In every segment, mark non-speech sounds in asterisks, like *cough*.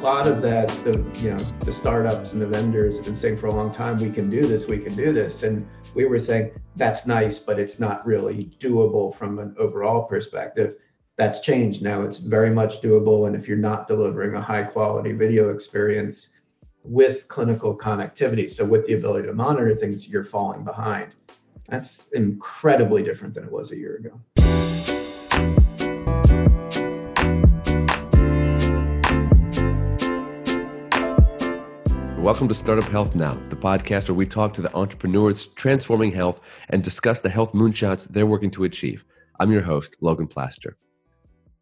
lot of that, the you know, the startups and the vendors have been saying for a long time, we can do this, we can do this, and we were saying that's nice, but it's not really doable from an overall perspective. That's changed now. It's very much doable, and if you're not delivering a high quality video experience with clinical connectivity, so with the ability to monitor things, you're falling behind. That's incredibly different than it was a year ago. Welcome to Startup Health Now, the podcast where we talk to the entrepreneurs transforming health and discuss the health moonshots they're working to achieve. I'm your host, Logan Plaster.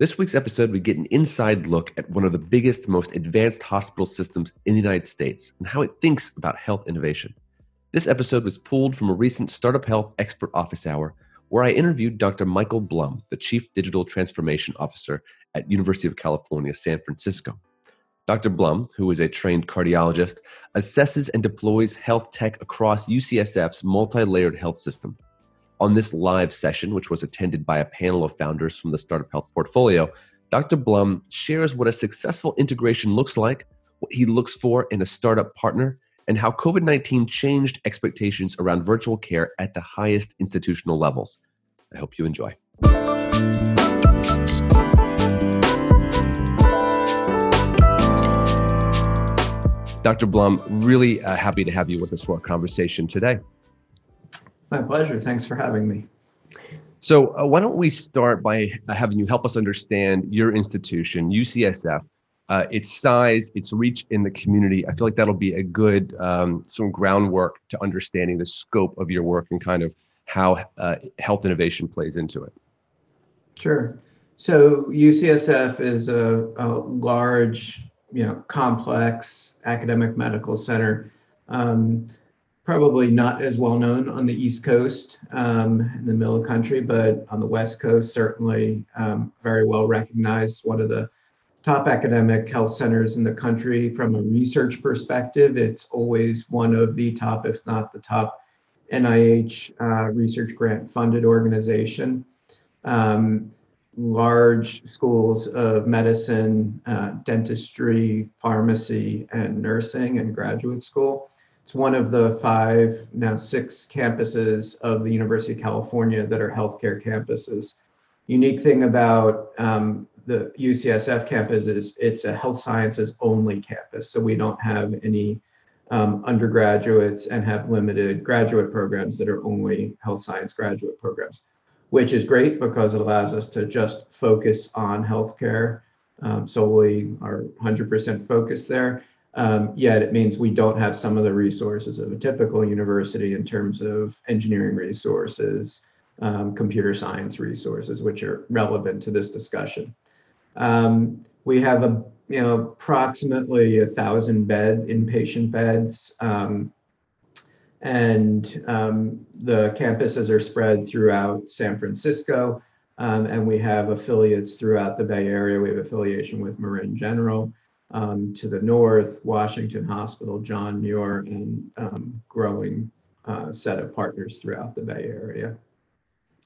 This week's episode, we get an inside look at one of the biggest, most advanced hospital systems in the United States and how it thinks about health innovation. This episode was pulled from a recent Startup Health Expert Office Hour where I interviewed Dr. Michael Blum, the Chief Digital Transformation Officer at University of California, San Francisco. Dr. Blum, who is a trained cardiologist, assesses and deploys health tech across UCSF's multi layered health system. On this live session, which was attended by a panel of founders from the Startup Health portfolio, Dr. Blum shares what a successful integration looks like, what he looks for in a startup partner, and how COVID 19 changed expectations around virtual care at the highest institutional levels. I hope you enjoy. Dr. Blum, really uh, happy to have you with us for our conversation today. My pleasure. Thanks for having me. So, uh, why don't we start by uh, having you help us understand your institution, UCSF, uh, its size, its reach in the community. I feel like that'll be a good um, some groundwork to understanding the scope of your work and kind of how uh, health innovation plays into it. Sure. So UCSF is a, a large you know complex academic medical center um, probably not as well known on the east coast um, in the middle of the country but on the west coast certainly um, very well recognized one of the top academic health centers in the country. From a research perspective it's always one of the top if not the top nih uh, research grant funded organization. Um, large schools of medicine, uh, dentistry, pharmacy, and nursing and graduate school. It's one of the five, now six campuses of the University of California that are healthcare campuses. Unique thing about um, the UCSF campus is it's a health sciences only campus. So we don't have any um, undergraduates and have limited graduate programs that are only health science graduate programs which is great because it allows us to just focus on healthcare um, solely our 100% focus there. Um, yet it means we don't have some of the resources of a typical university in terms of engineering resources, um, computer science resources, which are relevant to this discussion. Um, we have a you know approximately a thousand bed inpatient beds um, and um, the campuses are spread throughout San Francisco. Um, and we have affiliates throughout the Bay Area. We have affiliation with Marin General um, to the north, Washington Hospital, John Muir, and um, growing uh, set of partners throughout the Bay Area.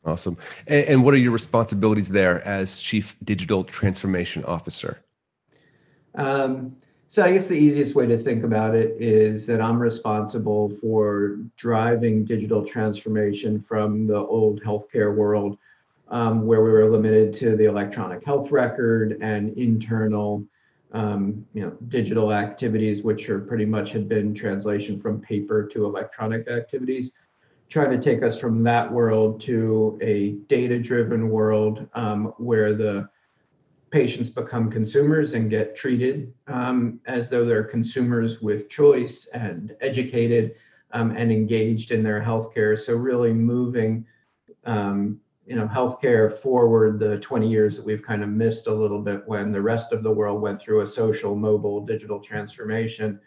Awesome. And, and what are your responsibilities there as Chief Digital Transformation Officer? Um, so I guess the easiest way to think about it is that I'm responsible for driving digital transformation from the old healthcare world, um, where we were limited to the electronic health record and internal, um, you know, digital activities, which are pretty much had been translation from paper to electronic activities. Trying to take us from that world to a data-driven world um, where the patients become consumers and get treated um, as though they're consumers with choice and educated um, and engaged in their healthcare. So really moving, um, you know, healthcare forward the 20 years that we've kind of missed a little bit when the rest of the world went through a social, mobile, digital transformation,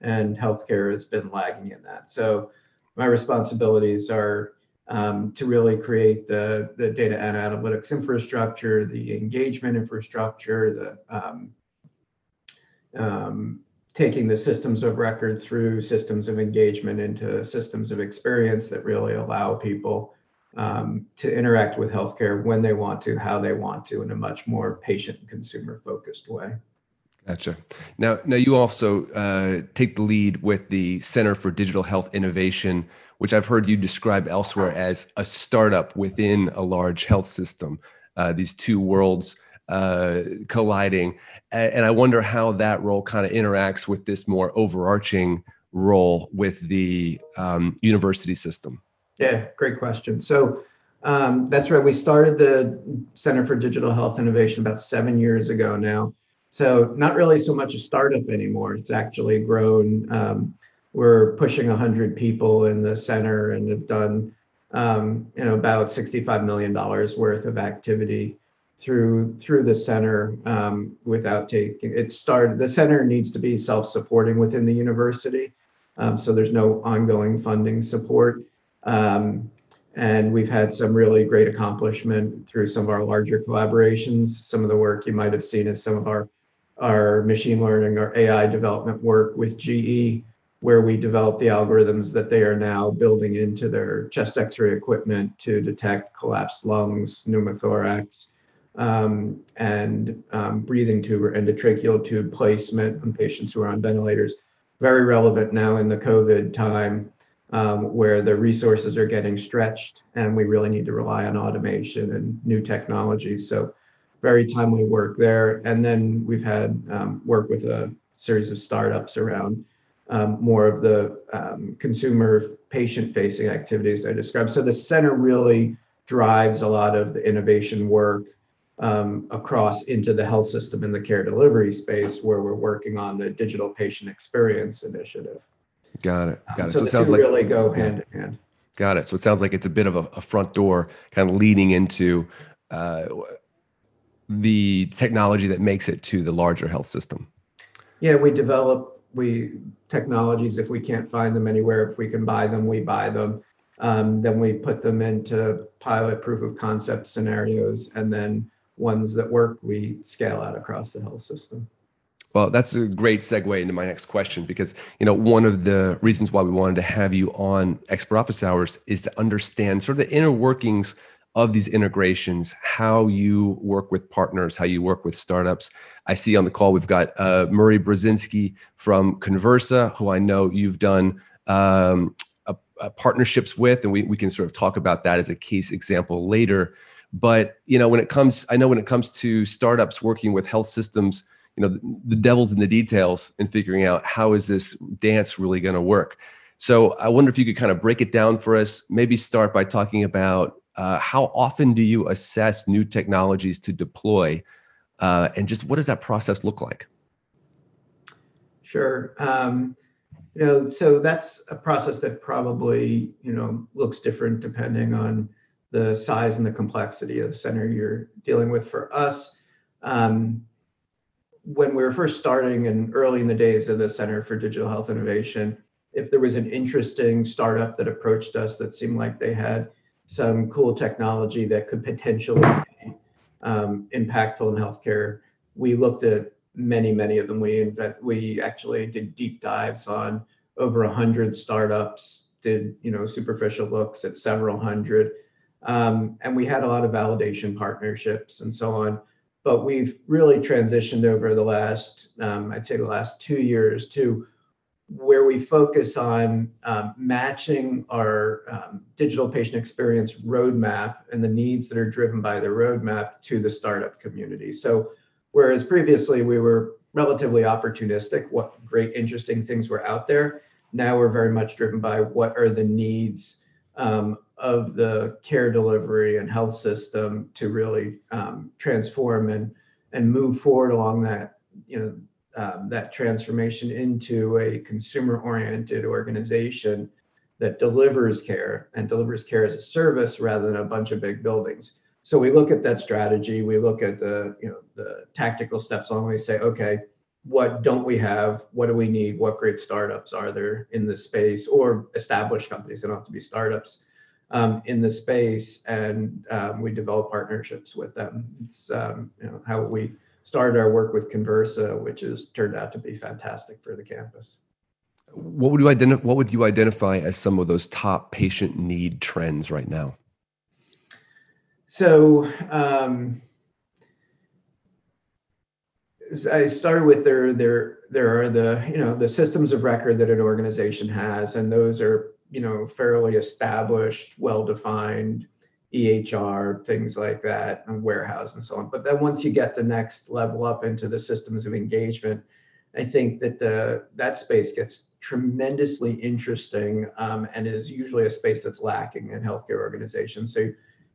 and healthcare has been lagging in that. So my responsibilities are um, to really create the, the data and analytics infrastructure, the engagement infrastructure, the um, um, taking the systems of record through systems of engagement into systems of experience that really allow people um, to interact with healthcare when they want to, how they want to, in a much more patient and consumer focused way. Gotcha. Now, now you also uh, take the lead with the Center for Digital Health Innovation, which I've heard you describe elsewhere as a startup within a large health system. Uh, these two worlds uh, colliding, and I wonder how that role kind of interacts with this more overarching role with the um, university system. Yeah, great question. So um, that's right. We started the Center for Digital Health Innovation about seven years ago now. So not really so much a startup anymore. It's actually grown. Um, we're pushing 100 people in the center and have done um, you know about 65 million dollars worth of activity through through the center um, without taking it started the center needs to be self-supporting within the university. Um, so there's no ongoing funding support. Um, and we've had some really great accomplishment through some of our larger collaborations. Some of the work you might have seen is some of our our machine learning or ai development work with ge where we developed the algorithms that they are now building into their chest x-ray equipment to detect collapsed lungs pneumothorax um, and um, breathing tube or endotracheal tube placement on patients who are on ventilators very relevant now in the covid time um, where the resources are getting stretched and we really need to rely on automation and new technologies. So very timely work there. And then we've had um, work with a series of startups around um, more of the um, consumer patient facing activities I described. So the center really drives a lot of the innovation work um, across into the health system and the care delivery space where we're working on the digital patient experience initiative. Got it. Got it. So, so it sounds like really go hand in hand. Got it. So it sounds like it's a bit of a, a front door, kind of leading into uh, the technology that makes it to the larger health system. Yeah, we develop we technologies if we can't find them anywhere. If we can buy them, we buy them. Um, then we put them into pilot proof of concept scenarios, and then ones that work, we scale out across the health system. Well, that's a great segue into my next question because you know one of the reasons why we wanted to have you on Expert Office Hours is to understand sort of the inner workings of these integrations, how you work with partners, how you work with startups. I see on the call we've got uh, Murray Brozinsky from Conversa, who I know you've done um, a, a partnerships with, and we, we can sort of talk about that as a case example later. But you know, when it comes, I know when it comes to startups working with health systems you know the devil's in the details in figuring out how is this dance really going to work so i wonder if you could kind of break it down for us maybe start by talking about uh, how often do you assess new technologies to deploy uh, and just what does that process look like? Sure um, you know so that's a process that probably you know looks different depending on the size and the complexity of the center you're dealing with. For us um, when we were first starting and early in the days of the Center for Digital Health Innovation, if there was an interesting startup that approached us that seemed like they had some cool technology that could potentially be um, impactful in healthcare, we looked at many, many of them. We we actually did deep dives on over a hundred startups, did you know superficial looks at several hundred, um, and we had a lot of validation partnerships and so on. But we've really transitioned over the last, um, I'd say the last two years to where we focus on um, matching our um, digital patient experience roadmap and the needs that are driven by the roadmap to the startup community. So, whereas previously we were relatively opportunistic, what great, interesting things were out there, now we're very much driven by what are the needs um, of the care delivery and health system to really um, transform and and move forward along that you know um, that transformation into a consumer oriented organization that delivers care and delivers care as a service rather than a bunch of big buildings. So we look at that strategy. We look at the you know the tactical steps along we say okay what don't we have? What do we need? What great startups are there in this space? Or established companies they don't have to be startups um, in the space. And um, we develop partnerships with them. It's um, you know how we started our work with conversa which has turned out to be fantastic for the campus. What would you identify what would you identify as some of those top patient need trends right now? So um, I started with there there there are the you know the systems of record that an organization has, and those are you know fairly established, well defined EHR things like that, and warehouse and so on. But then once you get the next level up into the systems of engagement, I think that the that space gets tremendously interesting um, and is usually a space that's lacking in healthcare organizations. So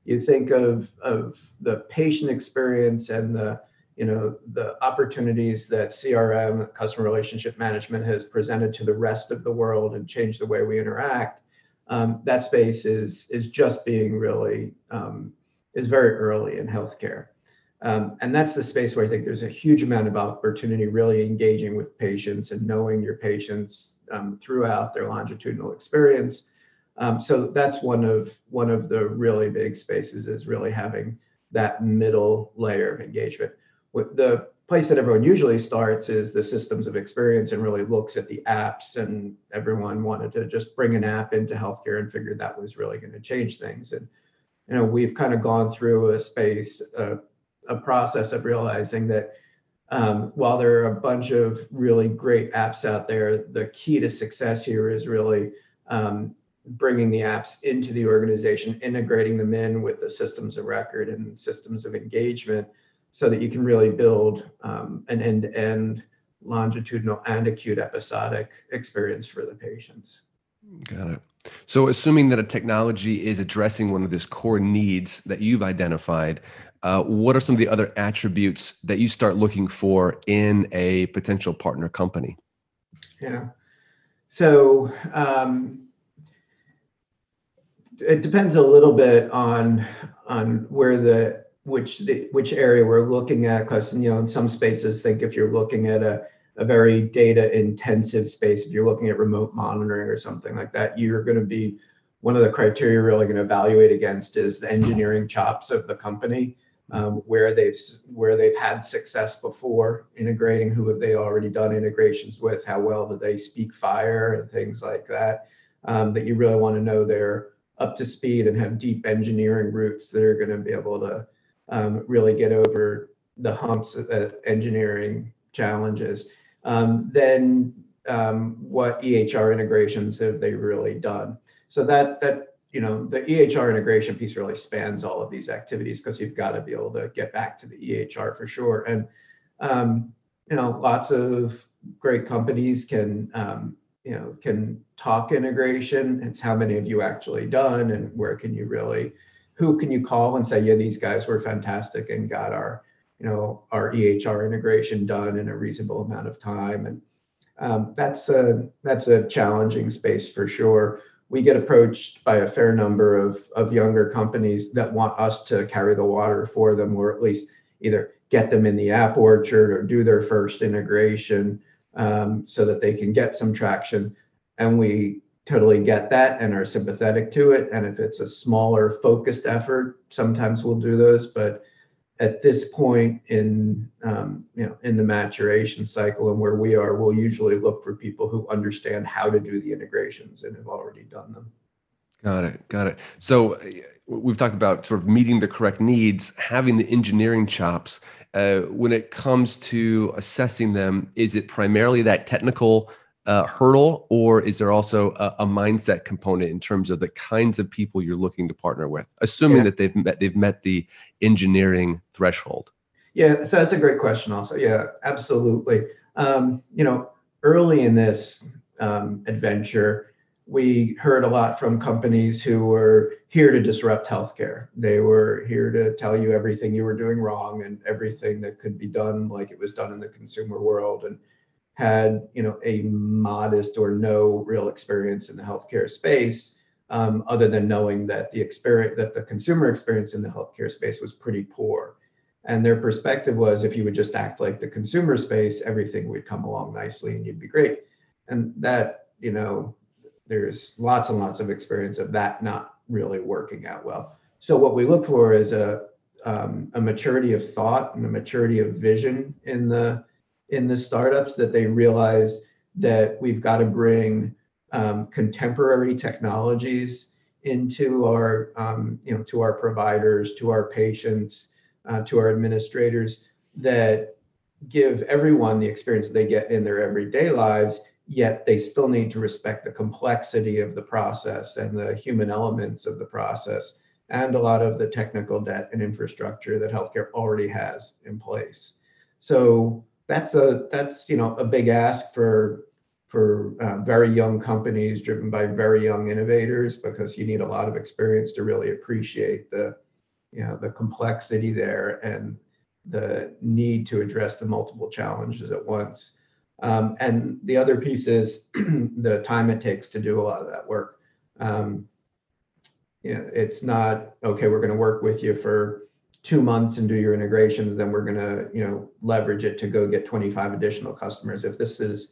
you think of of the patient experience and the you know the opportunities that crm customer relationship management has presented to the rest of the world and changed the way we interact um, that space is is just being really um, is very early in healthcare. Um, and that's the space where i think there's a huge amount of opportunity really engaging with patients and knowing your patients um, throughout their longitudinal experience. Um, so that's one of one of the really big spaces is really having that middle layer of engagement. With the place that everyone usually starts is the systems of experience and really looks at the apps and everyone wanted to just bring an app into healthcare and figured that was really going to change things. And you know we've kind of gone through a space uh, a process of realizing that um, while there are a bunch of really great apps out there the key to success here is really um, bringing the apps into the organization integrating them in with the systems of record and systems of engagement so that you can really build um, an end-to-end longitudinal and acute episodic experience for the patients. Got it. So, assuming that a technology is addressing one of these core needs that you've identified, uh, what are some of the other attributes that you start looking for in a potential partner company? Yeah. So, um, it depends a little bit on on where the which the, which area we're looking at because you know in some spaces think if you're looking at a, a very data intensive space if you're looking at remote monitoring or something like that you're going to be one of the criteria you're really going to evaluate against is the engineering chops of the company um, where they've where they've had success before integrating who have they already done integrations with how well do they speak FHIR and things like that um, that you really want to know they're up to speed and have deep engineering roots that are going to be able to um, really get over the humps of engineering challenges. Um, then um, what EHR integrations have they really done? So that that you know the EHR integration piece really spans all of these activities because you've got to be able to get back to the EHR for sure. And um, you know lots of great companies can um, you know can talk integration. It's how many have you actually done, and where can you really who can you call and say, yeah, these guys were fantastic and got our, you know, our EHR integration done in a reasonable amount of time. And um, that's a that's a challenging space for sure. We get approached by a fair number of of younger companies that want us to carry the water for them, or at least either get them in the app orchard or do their first integration um, so that they can get some traction. And we totally get that and are sympathetic to it. And if it's a smaller focused effort, sometimes we'll do those. But at this point in um, you know in the maturation cycle and where we are, we'll usually look for people who understand how to do the integrations and have already done them. Got it. Got it. So we've talked about sort of meeting the correct needs, having the engineering chops. Uh, when it comes to assessing them, is it primarily that technical uh, hurdle, or is there also a, a, mindset component in terms of the kinds of people you're looking to partner with, assuming yeah. that they've met they've met the engineering threshold? Yeah, so that's a great question. Also, yeah, absolutely. Um, you know, early in this um, adventure, we heard a lot from companies who were here to disrupt healthcare. They were here to tell you everything you were doing wrong and everything that could be done like it was done in the consumer world and had you know a modest or no real experience in the healthcare space um, other than knowing that the experience that the consumer experience in the healthcare space was pretty poor. And their perspective was if you would just act like the consumer space everything would come along nicely and you'd be great. And that you know there's lots and lots of experience of that not really working out well. So what we look for is a um, a maturity of thought and a maturity of vision in the in the startups that they realize that we've got to bring um, contemporary technologies into our um, you know to our providers to our patients uh, to our administrators that give everyone the experience they get in their everyday lives, yet they still need to respect the complexity of the process and the human elements of the process and a lot of the technical debt and infrastructure that healthcare already has in place. So that's a that's you know a big ask for for uh, very young companies driven by very young innovators because you need a lot of experience to really appreciate the you know the complexity there and the need to address the multiple challenges at once. Um, and the other piece is *clears throat* the time it takes to do a lot of that work. Um, it's not okay. We're going to work with you for two months and do your integrations. Then we're going to you know leverage it to go get 25 additional customers. If this is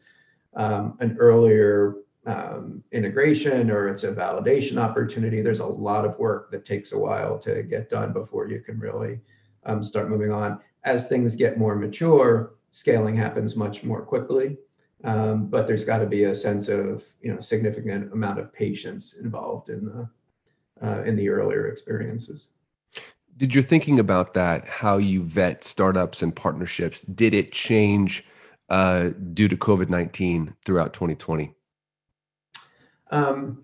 um, an earlier um, integration or it's a validation opportunity, there's a lot of work that takes a while to get done before you can really um, start moving on. As things get more mature, scaling happens much more quickly. Um, but there's got to be a sense of you know significant amount of patience involved in the uh, in the earlier experiences. Did your thinking about that, how you vet startups and partnerships, did it change uh, due to COVID 19 throughout 2020? Um,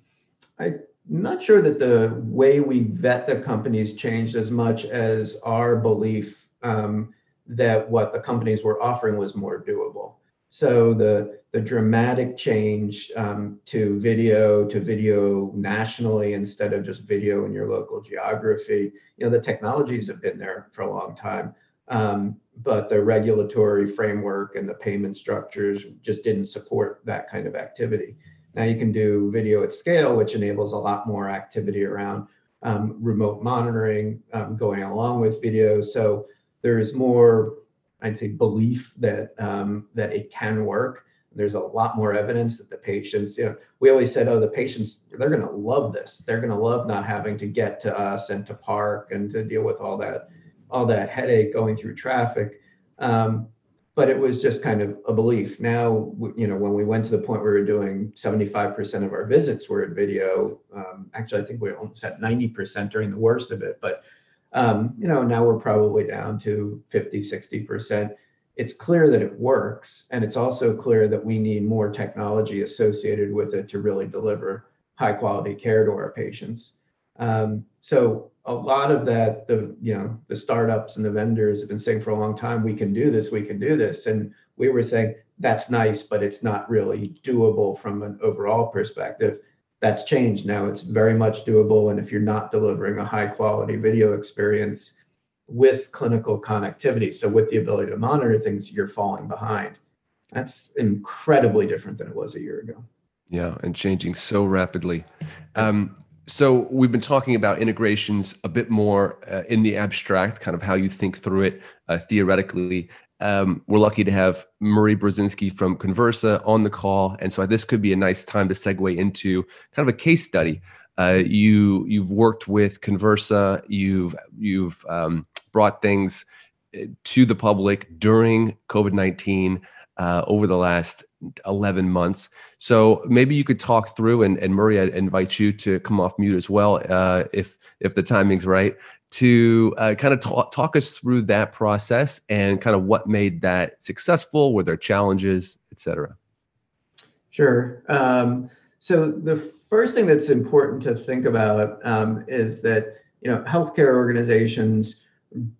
I'm not sure that the way we vet the companies changed as much as our belief um, that what the companies were offering was more doable. So the the dramatic change um, to video to video nationally instead of just video in your local geography. You know the technologies have been there for a long time, um, but the regulatory framework and the payment structures just didn't support that kind of activity. Now you can do video at scale, which enables a lot more activity around um, remote monitoring um, going along with video. So there is more, I'd say, belief that um, that it can work. There's a lot more evidence that the patients, you know, we always said, oh, the patients, they're going to love this. They're going to love not having to get to us and to park and to deal with all that all that headache going through traffic. Um, but it was just kind of a belief. Now, you know, when we went to the point where we were doing 75% of our visits were at video, um, actually, I think we almost at 90% during the worst of it. But, um, you know, now we're probably down to 50, 60%. It's clear that it works. And it's also clear that we need more technology associated with it to really deliver high quality care to our patients. Um, so a lot of that, the you know the startups and the vendors have been saying for a long time, we can do this, we can do this, and we were saying that's nice, but it's not really doable from an overall perspective. That's changed now. It's very much doable, and if you're not delivering a high quality video experience with clinical connectivity, so with the ability to monitor things, you're falling behind. That's incredibly different than it was a year ago. Yeah, and changing so rapidly. Um, so we've been talking about integrations a bit more uh, in the abstract, kind of how you think through it uh, theoretically. Um, we're lucky to have Murray Brozinsky from Conversa on the call, and so this could be a nice time to segue into kind of a case study. Uh, you you've worked with Conversa, you've you've um, brought things uh, to the public during COVID nineteen uh, over the last 11 months. So maybe you could talk through, and, and Murray, I invite you to come off mute as well, uh, if if the timing's right, to uh, kind of talk, talk us through that process and kind of what made that successful, were there challenges, et cetera. Sure. Um, so the first thing that's important to think about um, is that you know healthcare organizations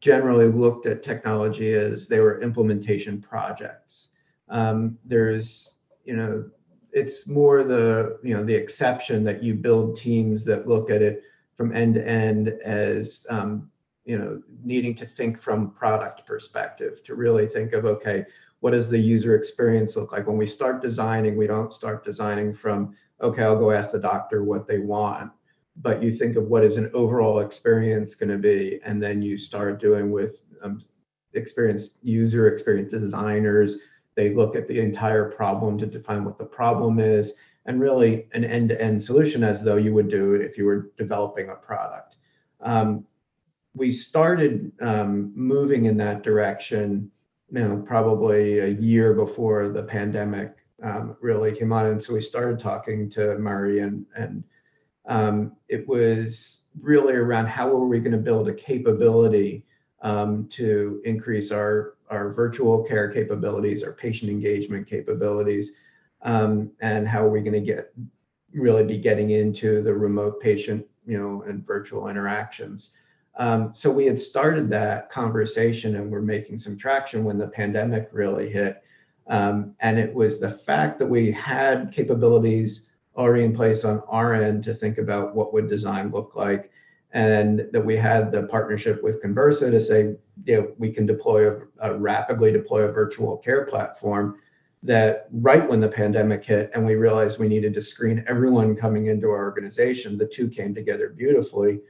generally looked at technology as they were implementation projects um, there's you know it's more the you know the exception that you build teams that look at it from end to end as um, you know needing to think from product perspective to really think of okay what does the user experience look like? When we start designing we don't start designing from okay i'll go ask the doctor what they want. But you think of what is an overall experience going to be and then you start doing with um, experienced user experience designers they look at the entire problem to define what the problem is and really an end-to-end solution as though you would do it if you were developing a product. Um, we started um, moving in that direction, you know, probably a year before the pandemic um, really came on, and so we started talking to Murray, and and um, it was really around how are we going to build a capability um, to increase our our virtual care capabilities, our patient engagement capabilities, um, and how are we going to get really be getting into the remote patient, you know, and virtual interactions. Um, so we had started that conversation and we're making some traction when the pandemic really hit. Um, and it was the fact that we had capabilities already in place on our end to think about what would design look like and that we had the partnership with Conversa to say, you know, we can deploy a, a, rapidly deploy a virtual care platform that right when the pandemic hit and we realized we needed to screen everyone coming into our organization, the two came together beautifully.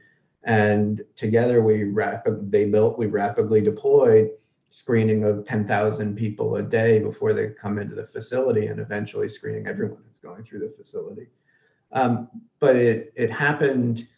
And together we rapid they built, we rapidly deployed screening of 10,000 people a day before they come into the facility and eventually screening everyone who's going through the facility. Um, but it it happened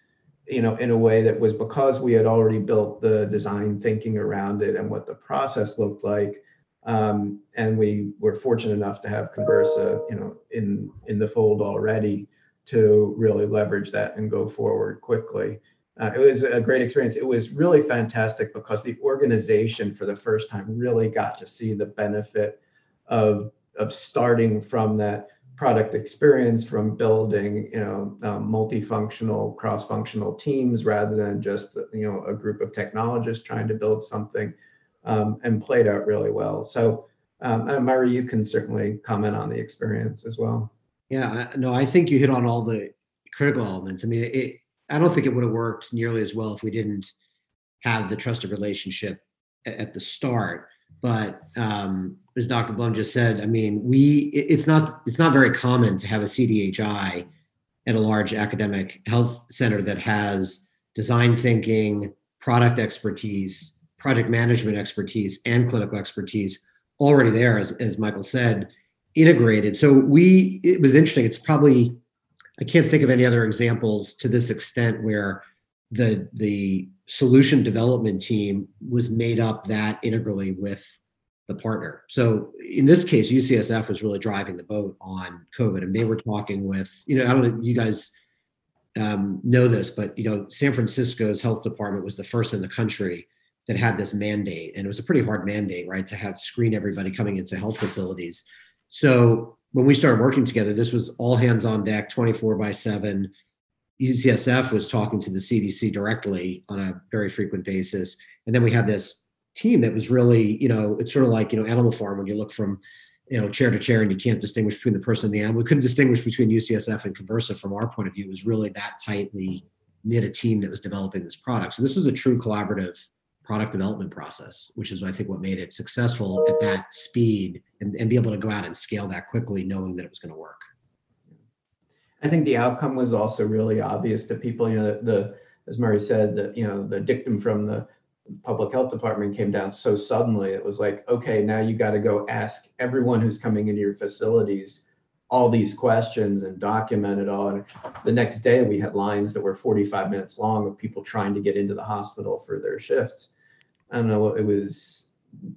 you know, in a way that was because we had already built the design thinking around it and what the process looked like. Um, and we were fortunate enough to have Conversa, you know, in in the fold already to really leverage that and go forward quickly. Uh, it was a great experience. It was really fantastic because the organization, for the first time, really got to see the benefit of of starting from that product experience from building you know um, multifunctional cross-functional teams rather than just you know a group of technologists trying to build something um, and played out really well. So um, you can certainly comment on the experience as well. Yeah no i think you hit on all the critical elements. I mean it, i don't think it would have worked nearly as well if we didn't have the trusted relationship at the start. But um, as Dr. Blum just said, I mean, we it's not it's not very common to have a CDHI at a large academic health center that has design thinking, product expertise, project management expertise, and clinical expertise already there, as, as Michael said, integrated. So we it was interesting. It's probably I can't think of any other examples to this extent where the the solution development team was made up that integrally with the partner. So in this case, UCSF was really driving the boat on COVID, and they were talking with you know I don't know you guys um, know this, but you know San Francisco's health department was the first in the country that had this mandate, and it was a pretty hard mandate, right, to have screen everybody coming into health facilities. So when we started working together, this was all hands on deck, 24 by 7. UCSF was talking to the CDC directly on a very frequent basis. And then we had this team that was really, you know, it's sort of like, you know, Animal Farm when you look from, you know, chair to chair and you can't distinguish between the person and the animal. We couldn't distinguish between UCSF and Conversa from our point of view. It was really that tightly knit a team that was developing this product. So this was a true collaborative product development process, which is I think what made it successful at that speed and, and be able to go out and scale that quickly, knowing that it was going to work. I think the outcome was also really obvious to people. You know, the, the as Murray said, that you know the dictum from the public health department came down so suddenly. It was like, okay, now you got to go ask everyone who's coming into your facilities all these questions and document it all. And the next day, we had lines that were 45 minutes long of people trying to get into the hospital for their shifts. I don't know, it was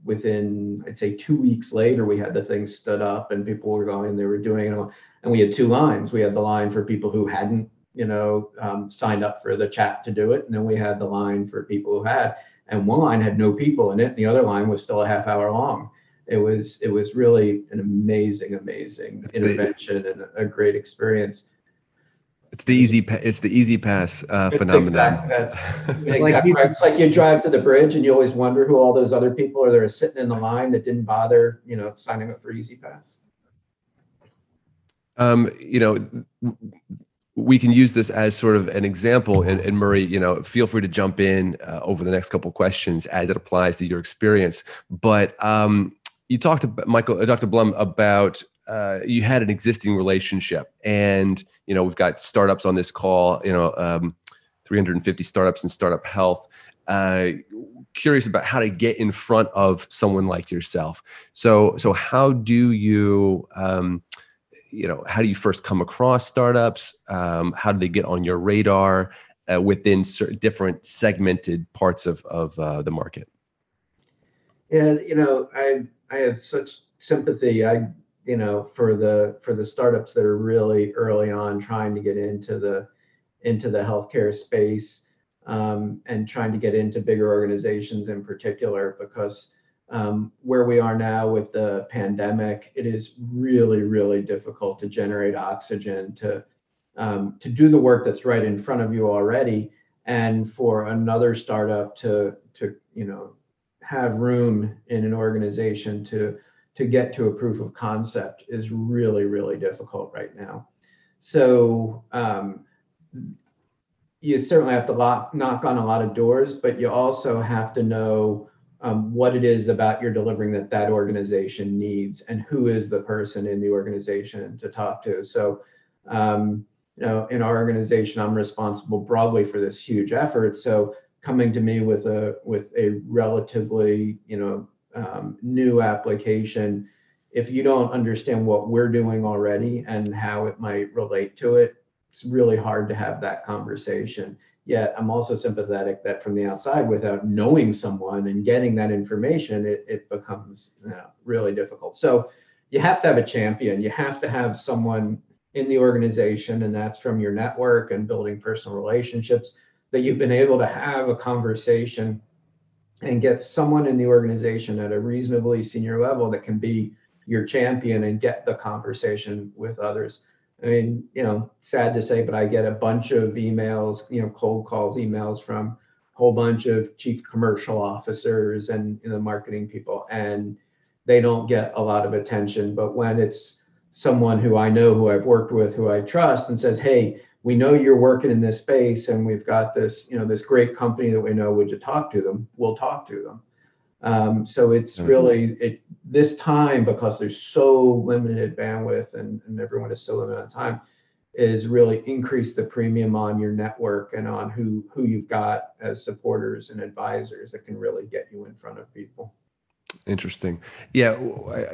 within, I'd say, two weeks later, we had the thing stood up and people were going, they were doing it all. and we had two lines. We had the line for people who hadn't, you know, um, signed up for the chat to do it, and then we had the line for people who had. And one line had no people in it, and the other line was still a half hour long. It was it was really an amazing, amazing That's intervention the, and a great experience. It's the easy it's the E-ZPass uh, phenomenon. *laughs* Exactly, that's exactly right. It's like you drive to the bridge and you always wonder who all those other people are that are sitting in the line that didn't bother, you know, signing up for E-ZPass Um, you know, we can use this as sort of an example. And, and Murray, you know, feel free to jump in uh, over the next couple questions as it applies to your experience. But um, you talked to Michael, uh, Dr. Blum, about uh, you had an existing relationship, and you know we've got startups on this call. You know, um, 350 startups in startup health. Uh, curious about how to get in front of someone like yourself. So, so how do you? Um, you know how do you first come across startups? Um, how do they get on your radar uh, within certain different segmented parts of, of uh, the market? Yeah you know i i have such sympathy. I you know for the for the startups that are really early on trying to get into the into the healthcare space um, and trying to get into bigger organizations in particular because um, where we are now with the pandemic, it is really, really difficult to generate oxygen to um, to do the work that's right in front of you already, and for another startup to to you know have room in an organization to to get to a proof of concept is really, really difficult right now. So um, you certainly have to lock, knock on a lot of doors, but you also have to know um, what it is about your delivering that that organization needs and who is the person in the organization to talk to. So, um, you know, in our organization, I'm responsible broadly for this huge effort. So coming to me with a with a relatively, you know, um, new application, if you don't understand what we're doing already and how it might relate to it, it's really hard to have that conversation. Yet I'm also sympathetic that from the outside, without knowing someone and getting that information, it, it becomes you know, really difficult. So you have to have a champion. You have to have someone in the organization, and that's from your network and building personal relationships that you've been able to have a conversation and get someone in the organization at a reasonably senior level that can be your champion and get the conversation with others. I mean, you know, sad to say, but I get a bunch of emails, you know, cold calls, emails from a whole bunch of chief commercial officers and you know, marketing people, and they don't get a lot of attention. But when it's someone who I know, who I've worked with, who I trust, and says, "Hey, we know you're working in this space, and we've got this, you know, this great company that we know. Would you talk to them? We'll talk to them." Um, so it's mm-hmm. really it this time because there's so limited bandwidth and, and everyone is so limited on time is really increase the premium on your network and on who who you've got as supporters and advisors that can really get you in front of people. Interesting. Yeah,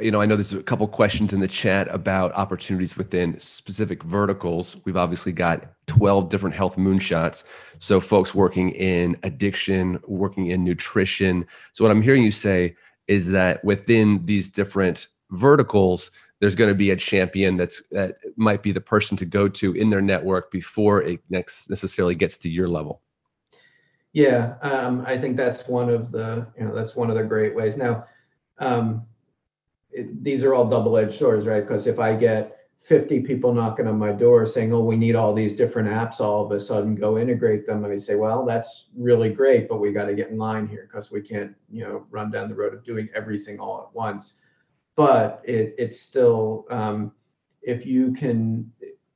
you know, I know there's a couple questions in the chat about opportunities within specific verticals. We've obviously got 12 different health moonshots. So folks working in addiction, working in nutrition. So what I'm hearing you say is that within these different verticals, there's going to be a champion that's that might be the person to go to in their network before it next necessarily gets to your level. Yeah, um, I think that's one of the you know that's one of the great ways. Now, um, it, these are all double-edged swords, right? Because if I get 50 people knocking on my door saying, "Oh, we need all these different apps," all of a sudden go integrate them, and I say, "Well, that's really great, but we got to get in line here because we can't you know run down the road of doing everything all at once." But it it's still um, if you can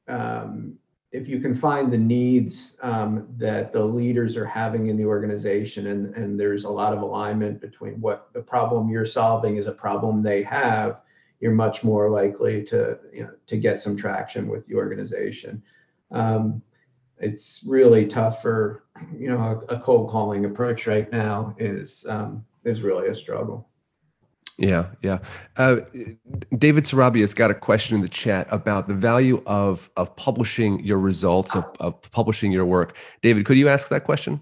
um, if you can find the needs um, that the leaders are having in the organization and, and there's a lot of alignment between what the problem you're solving is a problem they have you're much more likely to you know to get some traction with the organization. Um, it's really tough for you know a, a, cold calling approach right now is um, is really a struggle yeah, yeah. Uh, David Sarabia has got a question in the chat about the value of of publishing your results of, of publishing your work. David, could you ask that question?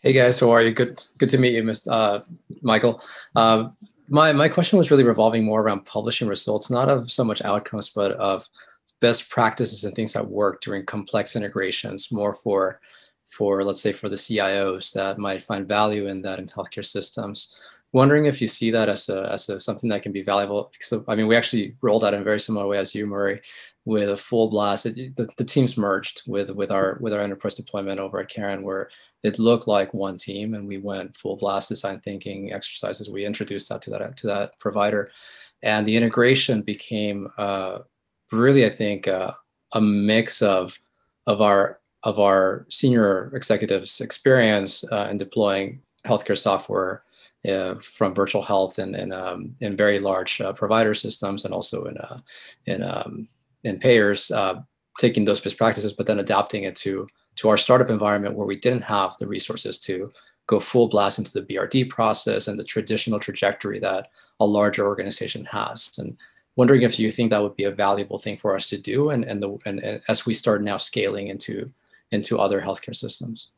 Hey guys, how are you? Good, good to meet you, Mr. Uh, Michael. Uh, my my question was really revolving more around publishing results, not of so much outcomes, but of best practices and things that work during complex integrations. More for for let's say for the CIOs that might find value in that in healthcare systems wondering if you see that as a, as a, something that can be valuable. So, I mean, we actually rolled out in a very similar way as you, Murray, with a full blast. It, the, the teams merged with with our with our enterprise deployment over at Karen, where it looked like one team, and we went full blast design thinking exercises. We introduced that to that to that provider, and the integration became uh, really, I think, uh, a mix of of our of our senior executives' experience uh, in deploying healthcare software uh, from virtual health and in, um, in very large uh, provider systems and also in uh, in um, in payers, uh, taking those best practices, but then adapting it to to our startup environment where we didn't have the resources to go full blast into the BRD process and the traditional trajectory that a larger organization has. And wondering if you think that would be a valuable thing for us to do, and and, the, and, and as we start now scaling into into other healthcare systems.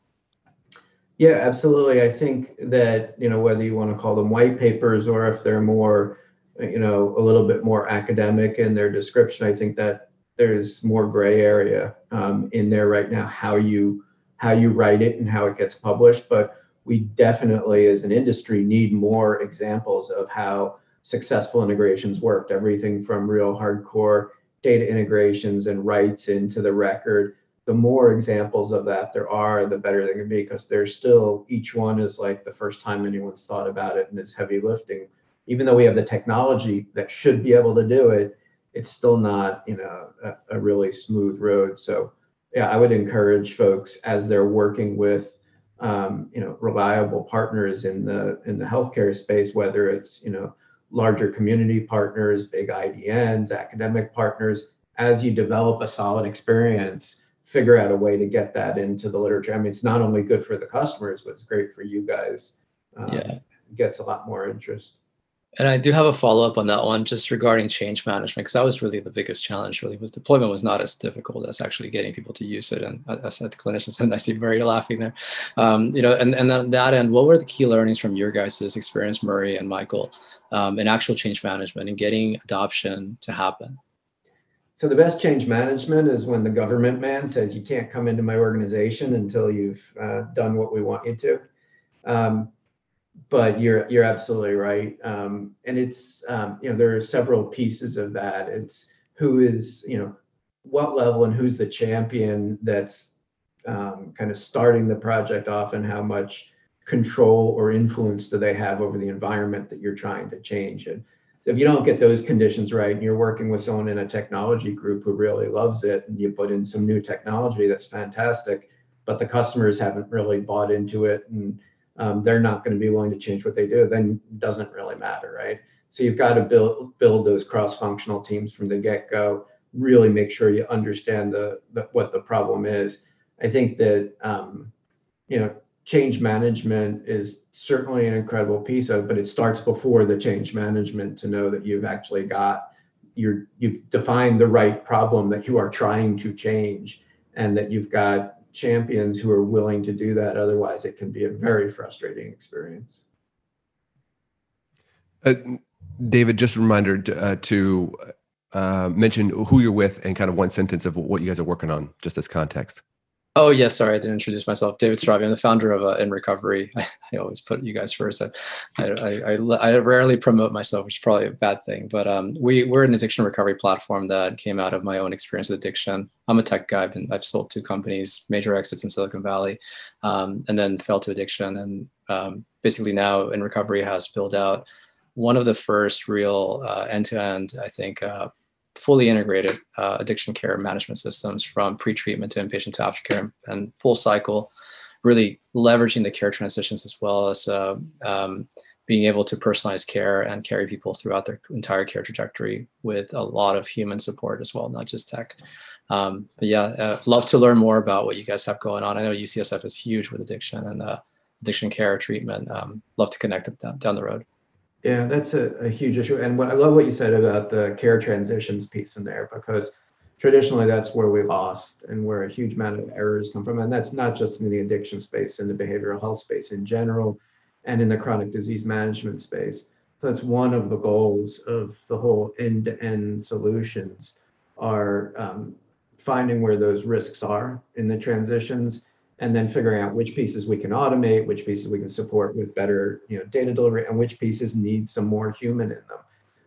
Yeah, absolutely. I think that, you know, whether you want to call them white papers or if they're more, you know, a little bit more academic in their description, I think that there's more gray area um, in there right now, how you how you write it and how it gets published. But we definitely, as an industry, need more examples of how successful integrations worked. Everything from real hardcore data integrations and writes into the record. The more examples of that there are, the better they can be because there's still each one is like the first time anyone's thought about it and it's heavy lifting. Even though we have the technology that should be able to do it, it's still not, you know, a, a really smooth road. So yeah, I would encourage folks as they're working with um, you know reliable partners in the in the healthcare space, whether it's you know larger community partners, big IDNs, academic partners, as you develop a solid experience, figure out a way to get that into the literature. I mean, it's not only good for the customers, but it's great for you guys. Um, yeah. Gets a lot more interest. And I do have a follow up on that one, just regarding change management, because that was really the biggest challenge. Really, was deployment was not as difficult as actually getting people to use it. And I said the clinicians, and I see Murray laughing there. Um, you know, and and then that end, what were the key learnings from your guys' experience, Murray and Michael, um, in actual change management and getting adoption to happen? So the best change management is when the government man says you can't come into my organization until you've uh, done what we want you to. Um, but you're you're absolutely right. Um, and it's um, you know there are several pieces of that. It's who is you know what level and who's the champion that's um, kind of starting the project off and how much control or influence do they have over the environment that you're trying to change. And so if you don't get those conditions right and you're working with someone in a technology group who really loves it and you put in some new technology that's fantastic but the customers haven't really bought into it and um, they're not going to be willing to change what they do, then it doesn't really matter, right? So you've got to build build those cross-functional teams from the get-go. Really make sure you understand the, the what the problem is. I think that um, you know change management is certainly an incredible piece of, but it starts before the change management to know that you've actually got you're you've defined the right problem that you are trying to change, and that you've got champions who are willing to do that. Otherwise, it can be a very frustrating experience. Uh, David, just a reminder to, uh, to uh, mention who you're with and kind of one sentence of what you guys are working on, just as context. Oh yes, sorry, I didn't introduce myself. David Straube. I'm the founder of uh, In Recovery. *laughs* I, I, always put you guys first. I, I, I, I, rarely promote myself, which is probably a bad thing. But um, we we're an addiction recovery platform that came out of my own experience with addiction. I'm a tech guy. I've, been, I've sold two companies, major exits in Silicon Valley, um, and then fell to addiction. And um, basically now In Recovery has built out one of the first real uh, end-to-end, I think, uh, fully integrated uh, addiction care management systems from pre-treatment to inpatient to aftercare and full cycle, really leveraging the care transitions as well as uh, um, being able to personalize care and carry people throughout their entire care trajectory with a lot of human support as well, not just tech. Um, but yeah, uh, love to learn more about what you guys have going on. I know UCSF is huge with addiction and uh, addiction care treatment. Um, love to connect down, down the road. Yeah, that's a, a huge issue. And what I love what you said about the care transitions piece in there, because traditionally that's where we lost and where a huge amount of errors come from. And that's not just in the addiction space, in the behavioral health space in general, and in the chronic disease management space. So that's one of the goals of the whole end-to-end solutions are um, finding where those risks are in the transitions and then figuring out which pieces we can automate, which pieces we can support with better you know, data delivery, and which pieces need some more human in them.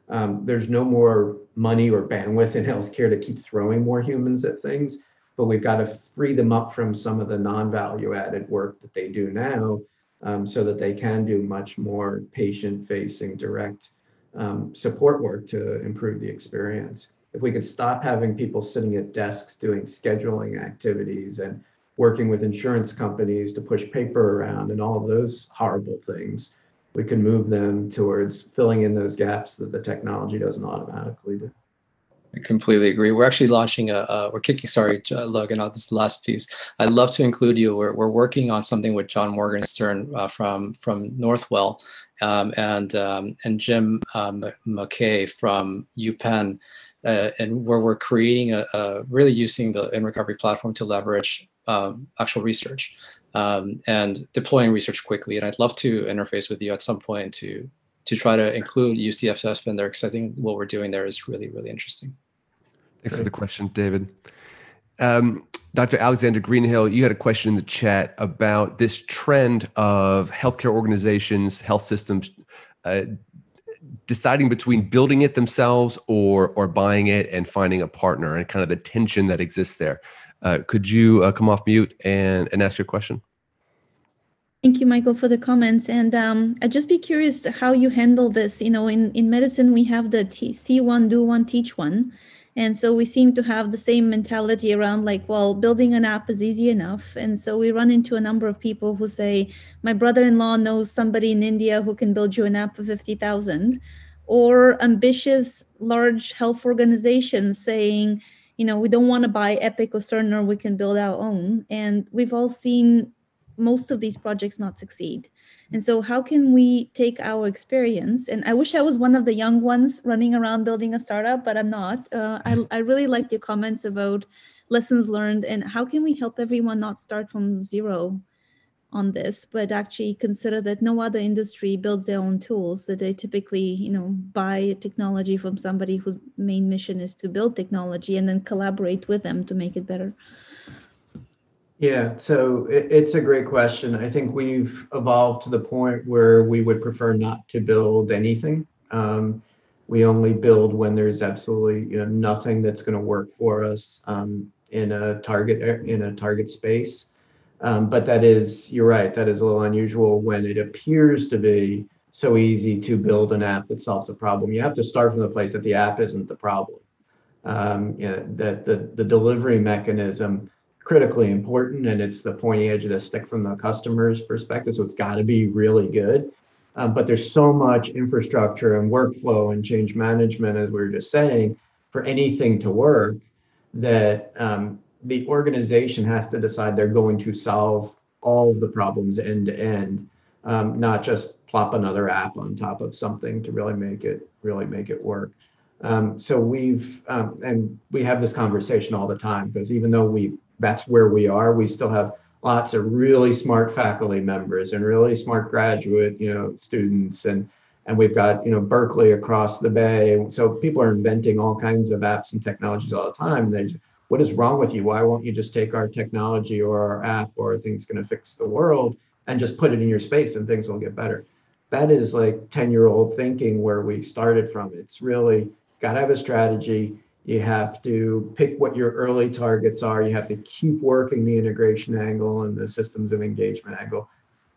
Um, there's no more money or bandwidth in *laughs* healthcare to keep throwing more humans at things, but we've got to free them up from some of the non-value added work that they do now um, so that they can do much more patient-facing direct um, support work to improve the experience. If we could stop having people sitting at desks doing scheduling activities and working with insurance companies to push paper around and all of those horrible things, we can move them towards filling in those gaps that the technology doesn't automatically do. I completely agree. We're actually launching a, uh, we're kicking, sorry, Logan, out this last piece. I'd love to include you. We're, we're working on something with John Morgenstern uh, from, from Northwell um, and, um, and Jim um, McKay from UPenn. Uh, and where we're creating a, a, really using the in recovery platform to leverage um, actual research um, and deploying research quickly. And I'd love to interface with you at some point to to try to include UCSF in there because I think what we're doing there is really really interesting. Thanks for the question, David. Um, Dr. Alexander Greenhill, you had a question in the chat about this trend of healthcare organizations, health systems uh, deciding between building it themselves or or buying it and finding a partner and kind of the tension that exists there. Uh, could you uh, come off mute and, and ask your question? Thank you, Michael, for the comments. And um, I'd just be curious how you handle this. You know, in, in medicine, we have the T- see one, do one, teach one. And so we seem to have the same mentality around like, well, building an app is easy enough. And so we run into a number of people who say, my brother-in-law knows somebody in India who can build you an app for 50,000 or ambitious large health organizations saying, you know, we don't want to buy Epic or Cerner, we can build our own. And we've all seen most of these projects not succeed. And so, how can we take our experience? And I wish I was one of the young ones running around building a startup, but I'm not. Uh, I, I really liked your comments about lessons learned and how can we help everyone not start from zero on this, but actually consider that no other industry builds their own tools, that they typically, you know, buy technology from somebody whose main mission is to build technology and then collaborate with them to make it better. Yeah, so it, it's a great question. I think we've evolved to the point where we would prefer not to build anything. Um, we only build when there's absolutely you know nothing that's going to work for us um, in a target in a target space. Um, but that is, you're right, that is a little unusual when it appears to be so easy to build an app that solves a problem. You have to start from the place that the app isn't the problem. Um, you know, that the, the delivery mechanism critically important and it's the pointy edge of the stick from the customer's perspective. So it's got to be really good. Um, but there's so much infrastructure and workflow and change management, as we were just saying, for anything to work that um, the organization has to decide they're going to solve all of the problems end to end, um, not just plop another app on top of something to really make it really make it work. Um, so we've um, and we have this conversation all the time because even though we that's where we are, we still have lots of really smart faculty members and really smart graduate you know students and and we've got you know Berkeley across the bay. So people are inventing all kinds of apps and technologies all the time. They what is wrong with you? Why won't you just take our technology or our app or things going to fix the world and just put it in your space and things will get better? That is like 10 year old thinking where we started from. It's really got to have a strategy. You have to pick what your early targets are. You have to keep working the integration angle and the systems of engagement angle.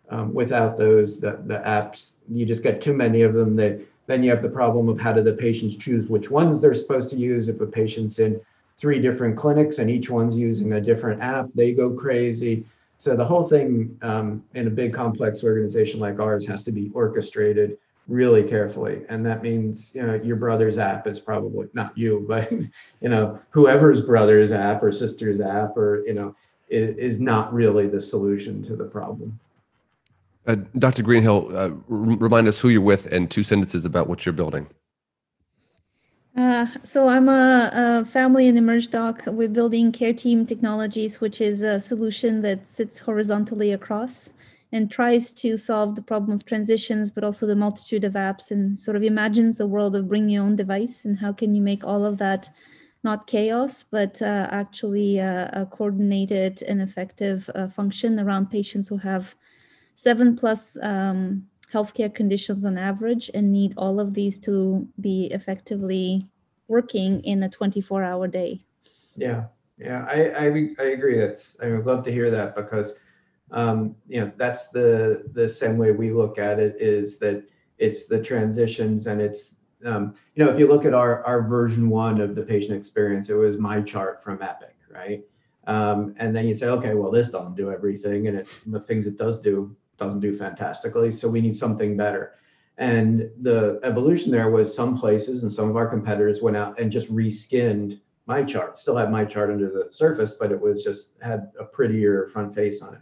Um, without those, the, the apps, you just get too many of them. That then you have the problem of how do the patients choose which ones they're supposed to use. If a patient's in three different clinics and each one's using a different app, they go crazy. So the whole thing um, in a big complex organization like ours has to be orchestrated really carefully. And that means, you know, your brother's app is probably not you, *laughs* but, you know, whoever's brother's app or sister's app or, you know, is, is not really the solution to the problem. Uh, Dr. Greenhill, uh, remind us who you're with and two sentences about what you're building. Uh, so I'm a, a, family in Emerge Doc. We're building Care Team Technologies, which is a solution that sits horizontally across and tries to solve the problem of transitions, but also the multitude of apps and sort of imagines a world of bring your own device and how can you make all of that not chaos, but uh, actually uh, a coordinated and effective uh, function around patients who have seven plus um, healthcare conditions on average and need all of these to be effectively working in a 24 hour day. Yeah, yeah, I, I, I agree. That's I would love to hear that because um, you know that's the the same way we look at it is that it's the transitions and it's um, you know if you look at our our version one of the patient experience, it was MyChart from Epic, right? Um, and then you say, okay, well this doesn't do everything, and it, the things it does do doesn't do fantastically. So we need something better. And the evolution there was some places and some of our competitors went out and just reskinned MyChart. Still had MyChart under the surface, but it was just had a prettier front face on it.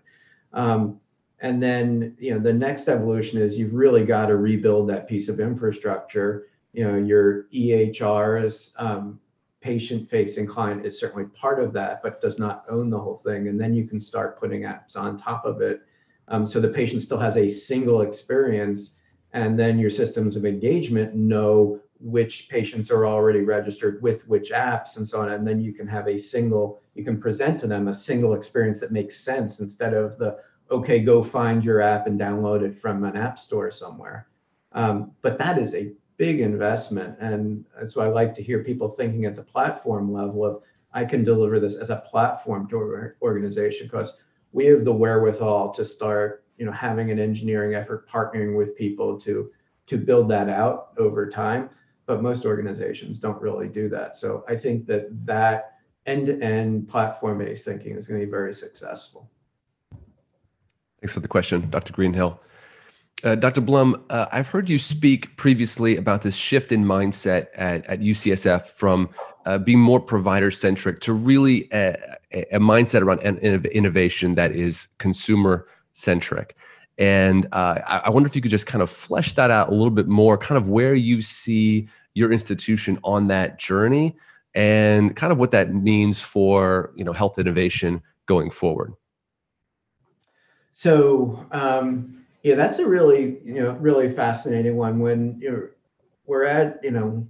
Um, and then you know the next evolution is you've really got to rebuild that piece of infrastructure. You know your EHRs, um, patient-facing client is certainly part of that, but does not own the whole thing. And then you can start putting apps on top of it um, so the patient still has a single experience and then your systems of engagement know which patients are already registered with which apps and so on. And then you can have a single, you can present to them a single experience that makes sense instead of the, okay, go find your app and download it from an app store somewhere. Um, but that is a big investment. And that's why I like to hear people thinking at the platform level of, I can deliver this as a platform to an organization because we have the wherewithal to start, you know, having an engineering effort, partnering with people to to build that out over time but most organizations don't really do that. So I think that that end-to-end platform-based thinking is going to be very successful. Thanks for the question, Dr. Greenhill. Uh, Dr. Blum, uh, I've heard you speak previously about this shift in mindset at, at UCSF from uh, being more provider centric to really a, a, mindset around innovation that is consumer centric. And uh, I wonder if you could just kind of flesh that out a little bit more, kind of where you see your institution on that journey and kind of what that means for you know health innovation going forward. So um, yeah, that's a really you know really fascinating one. When you're, we're at you know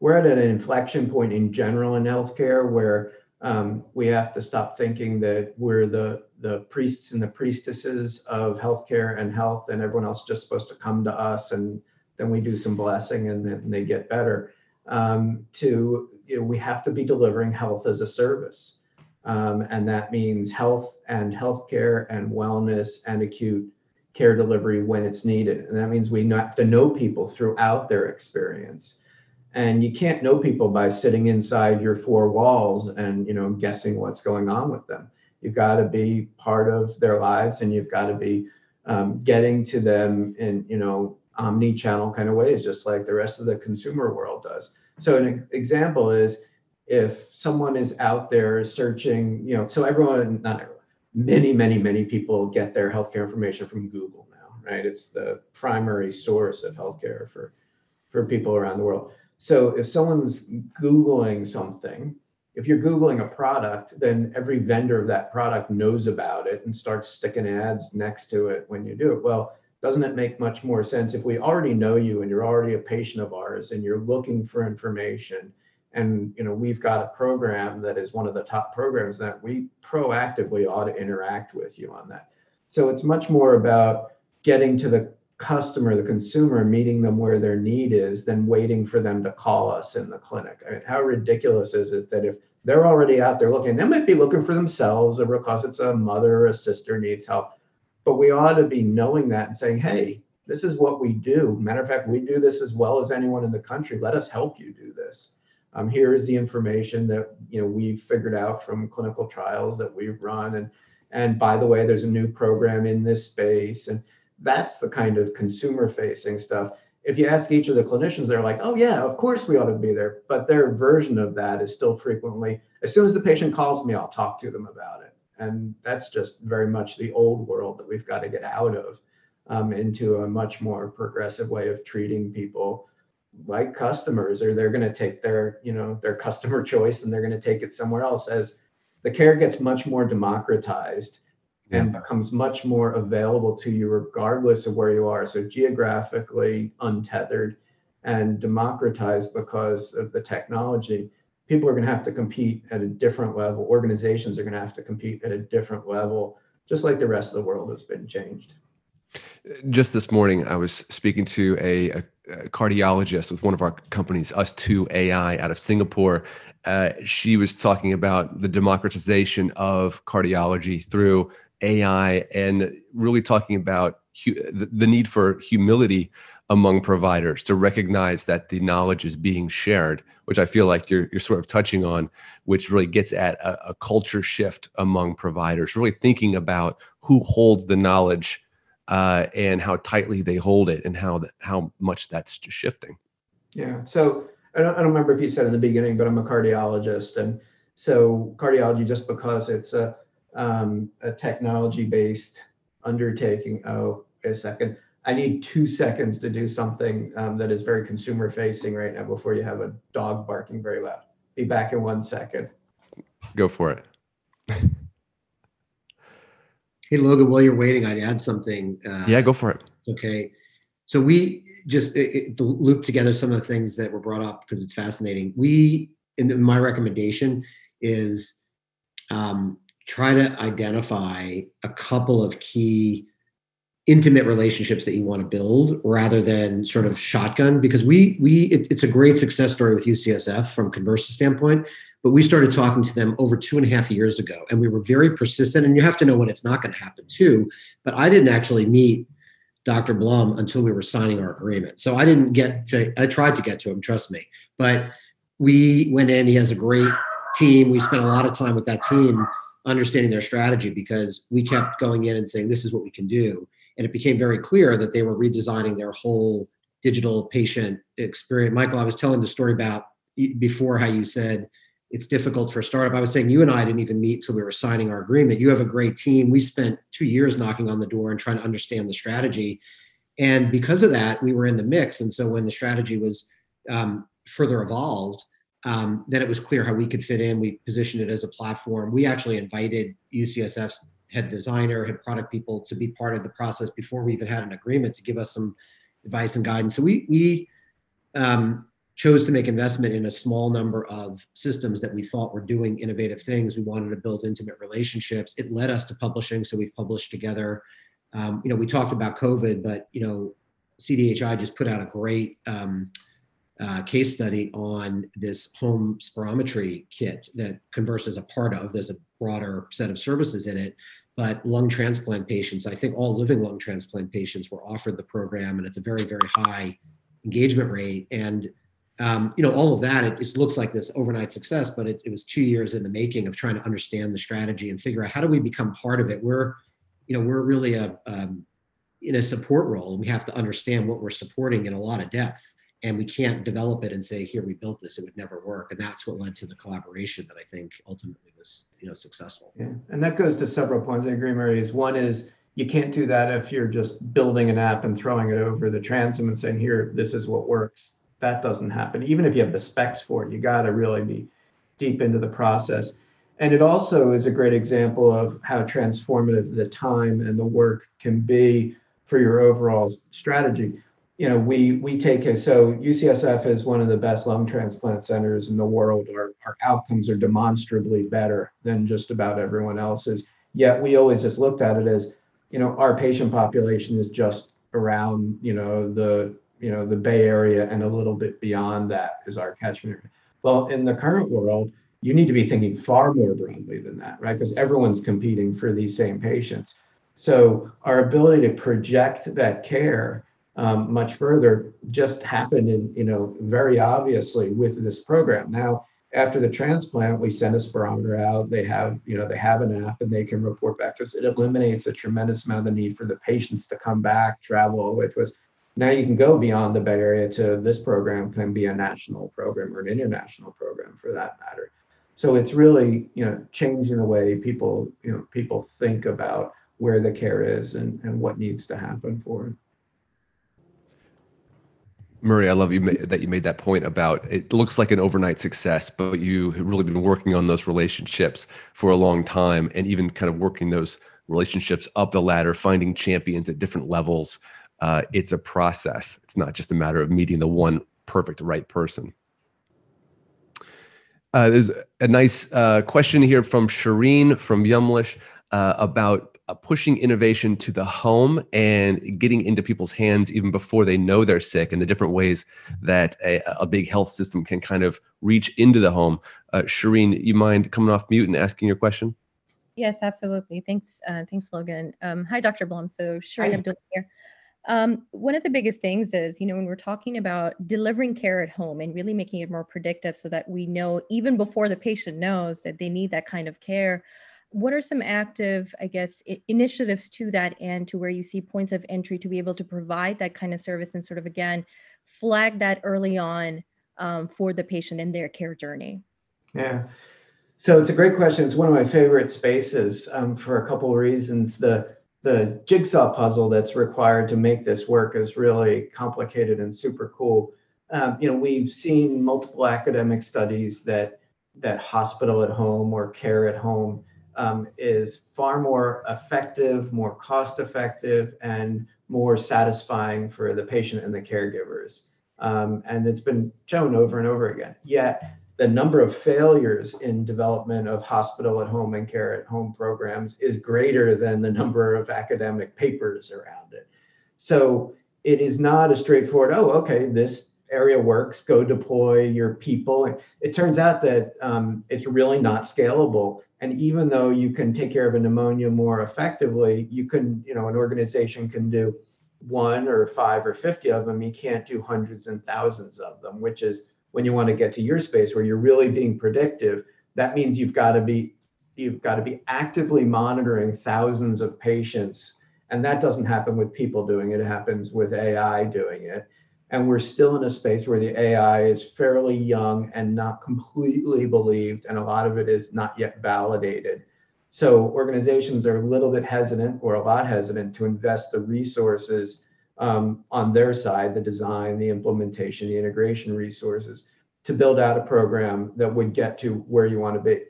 we're at an inflection point in general in healthcare where um, we have to stop thinking that we're the the priests and the priestesses of healthcare and health, and everyone else just supposed to come to us, and then we do some blessing, and then they get better. Um, to you know, we have to be delivering health as a service, um, and that means health and healthcare and wellness and acute care delivery when it's needed, and that means we have to know people throughout their experience and you can't know people by sitting inside your four walls and you know guessing what's going on with them. You've got to be part of their lives and you've got to be um, getting to them in you know omni-channel kind of ways just like the rest of the consumer world does. So an example is if someone is out there searching you know so everyone not everyone many many many people get their healthcare information from google now right? It's the primary source of healthcare for for people around the world so if someone's Googling something, if you're Googling a product, then every vendor of that product knows about it and starts sticking ads next to it when you do it. Well, doesn't it make much more sense if we already know you and you're already a patient of ours and you're looking for information and you know we've got a program that is one of the top programs that we proactively ought to interact with you on that. So it's much more about getting to the customer, the consumer, meeting them where their need is than waiting for them to call us in the clinic. I mean, how ridiculous is it that if they're already out there looking, they might be looking for themselves or because it's a mother or a sister needs help. But we ought to be knowing that and saying, hey, this is what we do. Matter of fact, we do this as well as anyone in the country. Let us help you do this. Um, here is the information that you know we've figured out from clinical trials that we've run, and and by the way, there's a new program in this space, and that's the kind of consumer facing stuff. If you ask each of the clinicians, they're like, oh, yeah, of course we ought to be there. But their version of that is still frequently, as soon as the patient calls me, I'll talk to them about it. And that's just very much the old world that we've got to get out of um, into a much more progressive way of treating people like customers or they're going to take their you know their customer *laughs* choice and they're going to take it somewhere else as the care gets much more democratized yeah. and becomes much more available to you regardless of where you are. So geographically untethered and democratized because of the technology. People are going to have to compete at a different level. Organizations are going to have to compete at a different level, just like the rest of the world has been changed. Just this morning, I was speaking to a, a, cardiologist with one of our companies, Us2 AI, out of Singapore. Uh, she was talking about the democratization of cardiology through AI and really talking about hu- the need for humility among providers to recognize that the knowledge is being shared, which I feel like you're, you're sort of touching on, which really gets at a, a culture shift among providers, really thinking about who holds the knowledge uh, and how tightly they hold it and how, how much that's just shifting. Yeah. So I don't, I don't remember if you said in the beginning, but I'm a cardiologist. And so cardiology, just because it's a, um, a technology based undertaking. Oh, wait a second. I need two seconds to do something um, that is very consumer facing right now before you have a dog barking very loud. Be back in one second. Go for it. *laughs* hey, Logan, while you're waiting, I'd add something. Uh, yeah, go for it. Okay. so we just it, it, loop together some of the things that were brought up because it's fascinating. We, in my recommendation, is um, try to identify a couple of key intimate relationships that you want to build rather than sort of shotgun because we we it, it's a great success story with ucsf from conversa standpoint but we started talking to them over two and a half years ago and we were very persistent and you have to know when it's not going to happen too but i didn't actually meet dr blum until we were signing our agreement. So i didn't get to i tried to get to him trust me but we went in he has a great team we spent a lot of time with that team understanding their strategy because we kept going in and saying this is what we can do and it became very clear that they were redesigning their whole digital patient experience. Michael, I was telling the story about before how you said it's difficult for a startup. I was saying you and I didn't even meet till we were signing our agreement. You have a great team. We spent two years knocking on the door and trying to understand the strategy. And because of that, we were in the mix. And so when the strategy was um, further evolved, um, then it was clear how we could fit in. We positioned it as a platform. We actually invited UCSF's head designer, head product people to be part of the process before we even had an agreement to give us some advice and guidance. So we we um, chose to make investment in a small number of systems that we thought were doing innovative things. We wanted to build intimate relationships. It led us to publishing, so we've published together. Um, you know, we talked about COVID, but you know, CDHI just put out a great um, uh, case study on this home spirometry kit that Conversa is a part of. There's a broader set of services in it, but lung transplant patients, I think all living lung transplant patients were offered the program, and it's a very, very high engagement rate. And um, you know, all of that, it just looks like this overnight success, but it, it, was two years in the making of trying to understand the strategy and figure out how do we become part of it. We're, you know, we're really a um, in a support role, and we have to understand what we're supporting in a lot of depth and we can't develop it and say here we built this it would never work and that's what led to the collaboration that i think ultimately was you know successful. Yeah and that goes to several points. I agree Murray is one is you can't do that if you're just building an app and throwing it over the transom and saying here this is what works. That doesn't happen even if you have the specs for it you got to really be deep into the process. And it also is a great example of how transformative the time and the work can be for your overall strategy you know, we we take it. So UCSF is one of the best lung transplant centers in the world. Our our outcomes are demonstrably better than just about everyone else's. Yet we always just looked at it as, you know, our patient population is just around, you know, the you know the Bay Area and a little bit beyond that is our catchment area. Well, in the current world, you need to be thinking far more broadly than that, right? Because everyone's competing for these same patients. So our ability to project that care um, much further just happened in, you know, very obviously with this program. Now, after the transplant, we send a spirometer out. They have, you know, they have an app and they can report back to us. It eliminates a tremendous amount of the need for the patients to come back, travel, which was now you can go beyond the Bay Area to this program can be a national program or an international program for that matter. So it's really, you know, changing the way people, you know, people think about where the care is and, and what needs to happen for it. Murray, I love you that you made that point about it looks like an overnight success, but you have really been working on those relationships for a long time and even kind of working those relationships up the ladder, finding champions at different levels. Uh, it's a process. It's not just a matter of meeting the one perfect right person. Uh, there's a nice uh, question here from Shireen from Yumlish uh, about pushing innovation to the home and getting into people's hands even before they know they're sick and the different ways that a, a big health system can kind of reach into the home. Uh, Shireen, you mind coming off mute and asking your question? Yes, absolutely. Thanks, uh, thanks, Logan. Um, hi, Dr. Blum. So Shireen Abdullah here. Um, one of the biggest things is, you know, when we're talking about delivering care at home and really making it more predictive so that we know even before the patient knows that they need that kind of care, what are some active i guess initiatives to that end to where you see points of entry to be able to provide that kind of service and sort of again flag that early on um, for the patient in their care journey? Yeah. So it's a great question. It's one of my favorite spaces um, for a couple of reasons. The the jigsaw puzzle that's required to make this work is really complicated and super cool. Um, you know we've seen multiple academic studies that that hospital at home or care at home um, is far more effective, more cost effective, and more satisfying for the patient and the caregivers. Um, and it's been shown over and over again. Yet the number of failures in development of hospital at home and care at home programs is greater than the number of academic papers around it. So it is not a straightforward, oh, okay, this area works, go deploy your people. It turns out that um, it's really not scalable. And even though you can take care of a pneumonia more effectively, you can, you know, an organization can do one or five or 50 of them. You can't do hundreds and thousands of them, which is when you want to get to your space where you're really being predictive, that means you've got to be you've got to be actively monitoring thousands of patients. And that doesn't happen with people doing it. It happens with ai doing it and we're still in a space where the ai is fairly young and not completely believed and a lot of it is not yet validated so organizations are a little bit hesitant or a lot hesitant to invest the resources um, on their side, the design, the implementation, the integration resources to build out a program that would get to where you want to be.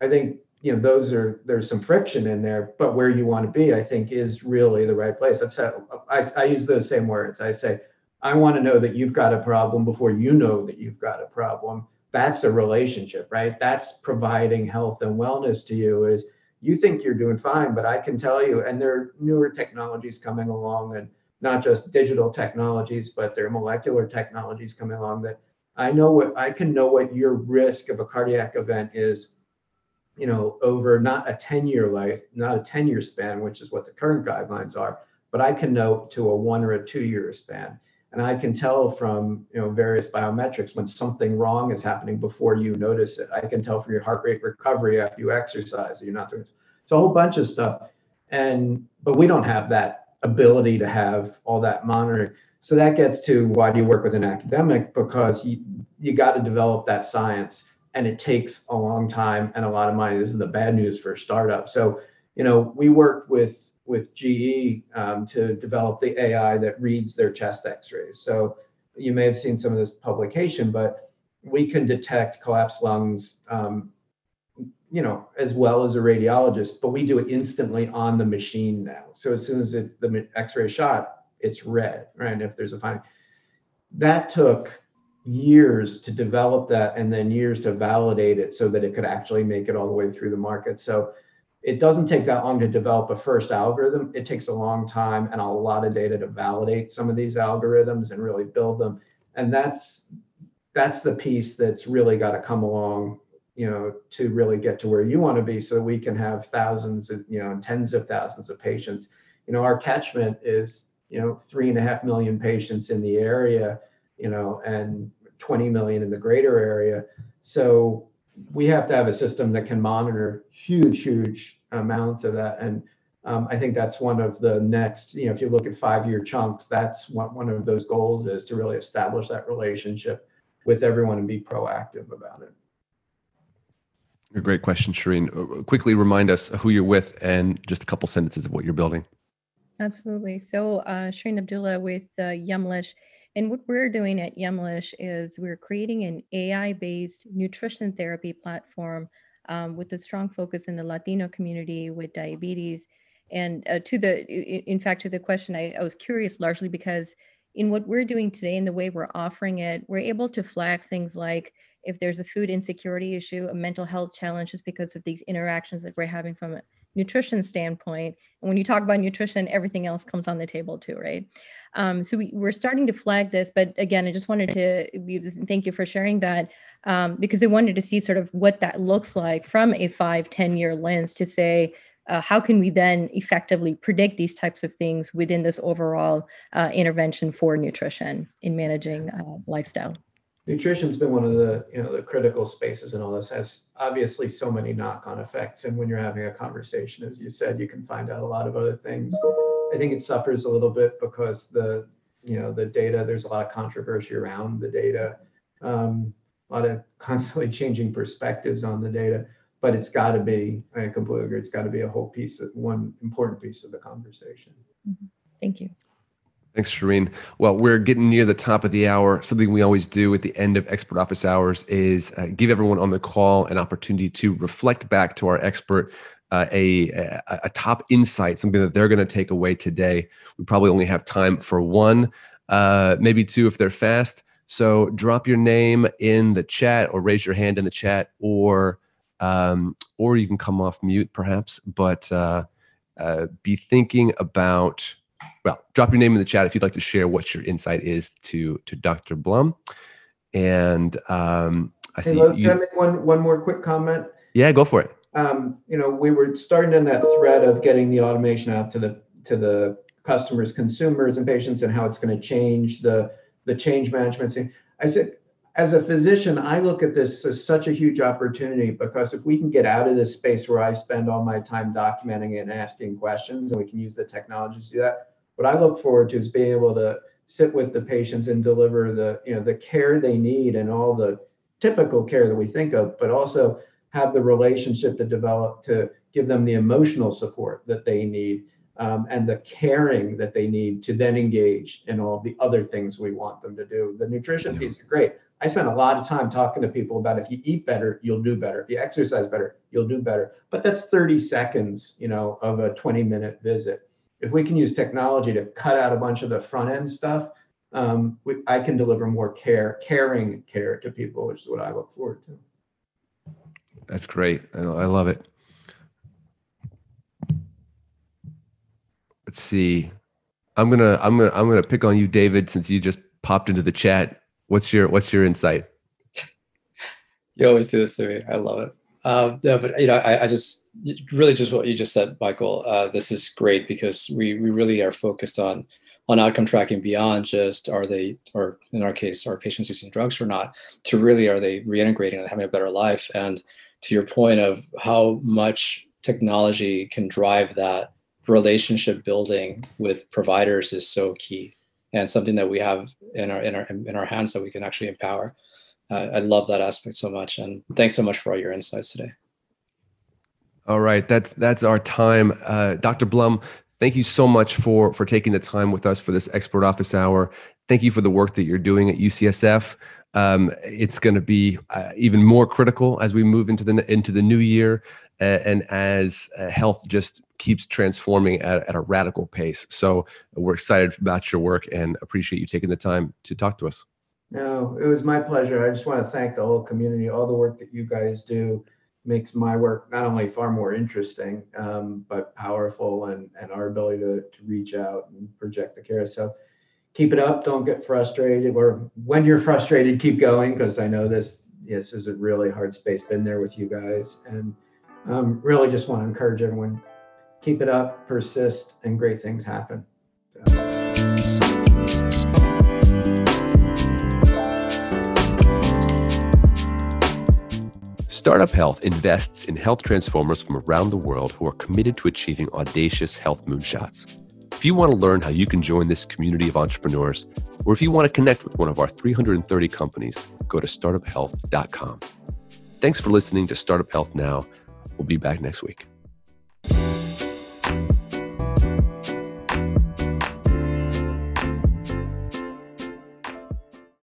I think you know those are there's some friction in there, but where you want to be, I think, is really the right place. That's how I, I use those same words. I say, I want to know that you've got a problem before you know that you've got a problem. That's a relationship, right? That's providing health and wellness to you. Is you think you're doing fine, but I can tell you, and there are newer technologies coming along and not just digital technologies, but there are molecular technologies coming along that I know what I can know what your risk of a cardiac event is, you know, over not a 10 year life, not a 10 year span, which is what the current guidelines are, but I can know to a one or a two year span. And I can tell from you know various biometrics when something wrong is happening before you notice it. I can tell from your heart rate recovery after you exercise you're not doing. It's a whole bunch of stuff. And but we don't have that ability to have all that monitoring. So that gets to why do you work with an academic? Because you you got to develop that science, and it takes a long time and a lot of money. This is the bad news for a startup. So you know we worked with with GE um, to develop the AI that reads their chest X-rays. So you may have seen some of this publication, but we can detect collapsed lungs um, you know, as well as a radiologist, but we do it instantly on the machine now. So as soon as it, the X-ray shot, it's read, right? And if there's a finding, that took years to develop that, and then years to validate it so that it could actually make it all the way through the market. So it doesn't take that long to develop a first algorithm. It takes a long time and a lot of data to validate some of these algorithms and really build them. And that's that's the piece that's really got to come along you know, to really get to where you want to be so we can have thousands of, you know, tens of thousands of patients. You know, our catchment is, you know, three and a half million patients in the area, you know, and 20 million in the greater area. So we have to have a system that can monitor huge, huge amounts of that. And um, I think that's one of the next, you know, if you look at five-year chunks, that's what one of those goals is to really establish that relationship with everyone and be proactive about it. A great question, Shireen. Uh, quickly remind us who you're with and just a couple sentences of what you're building. Absolutely. So, uh, Shireen Abdullah with uh, Yumlish. And what we're doing at Yumlish is we're creating an AI based nutrition therapy platform um, with a strong focus in the Latino community with diabetes. And uh, to the, in fact, to the question, I, I was curious largely because in what we're doing today and the way we're offering it, we're able to flag things like if there's a food insecurity issue, a mental health challenge, just because of these interactions that we're having from a nutrition standpoint. And when you talk about nutrition, everything else comes on the table too, right? Um, so we, we're starting to flag this, but again, I just wanted to thank you for sharing that um, because I wanted to see sort of what that looks like from a five, 10 year lens to say, uh, how can we then effectively predict these types of things within this overall uh, intervention for nutrition in managing uh, lifestyle? nutrition's been one of the you know the critical spaces and all this has obviously so many knock-on effects and when you're having a conversation as you said you can find out a lot of other things i think it suffers a little bit because the you know the data there's a lot of controversy around the data um, a lot of *laughs* constantly changing perspectives on the data but it's got to be i completely agree it's got to be a whole piece of one important piece of the conversation mm-hmm. thank you Thanks, Shireen. Well, we're getting near the top of the hour. Something we always do at the end of expert office hours is uh, give everyone on the call an opportunity to reflect back to our expert uh, a, a, a top insight, something that they're going to take away today. We probably only have time for one, uh, maybe two if they're fast. So drop your name in the chat or raise your hand in the chat, or um, or you can come off mute perhaps. But uh, uh, be thinking about well, drop your name in the chat if you'd like to share what your insight is to to Dr. Blum. And um, I Hey, see Lo- you. can I make one, one more quick comment? Yeah, go for it. Um, you know, we were starting in that thread of getting the automation out to the to the customers, consumers, and patients, and how it's going to change the the change management. scene. I said, as a physician, I look at this as such a huge opportunity because if we can get out of this space where I spend all my time documenting and asking questions, and we can use the technology to do that, what I look forward to is being able to sit with the patients and deliver the you know the care they need and all the typical care that we think of, but also have the relationship to develop to give them the emotional support that they need um, and the caring that they need to then engage in all the other things we want them to do. The nutrition Yeah. piece is great. I spend a lot of time talking to people about if you eat better, you'll do better. If you exercise better, you'll do better. But that's 30 seconds, you know, of a 20 minute visit. If we can use technology to cut out a bunch of the front end stuff, um, we, I can deliver more care, caring care to people, which is what I look forward to. That's great. I, love it. Let's see. I'm gonna I'm gonna I'm gonna pick on you, David, since you just popped into the chat. What's your What's your insight? You always do this to me. I love it. Um, yeah, but you know, I, I just really just what you just said, Michael. Uh, this is great because we we really are focused on on outcome tracking beyond just are they or in our case are patients using drugs or not to really are they reintegrating and having a better life and to your point of how much technology can drive that relationship building with providers is so key and something that we have in our in our in our hands that we can actually empower uh, I love that aspect so much, and thanks so much for all your insights today. All right, that's that's our time, uh, Dr. Blum. Thank you so much for for taking the time with us for this expert office hour. Thank you for the work that you're doing at UCSF. Um, it's going to be uh, even more critical as we move into the into the new year, uh, and as uh, health just keeps transforming at, at a radical pace. So we're excited about your work and appreciate you taking the time to talk to us. No, it was my pleasure. I just want to thank the whole community. All the work that you guys do makes my work not only far more interesting, um, but powerful and, and our ability to, to reach out and project the care. So keep it up. Don't get frustrated. Or when you're frustrated, keep going because I know this this is a really hard space. Been there with you guys. And um, really just want to encourage everyone, keep it up, persist, and great things happen. So. Startup Health invests in health transformers from around the world who are committed to achieving audacious health moonshots. If you want to learn how you can join this community of entrepreneurs, or if you want to connect with one of our 330 companies, go to startuphealth.com. Thanks for listening to Startup Health Now. We'll be back next week.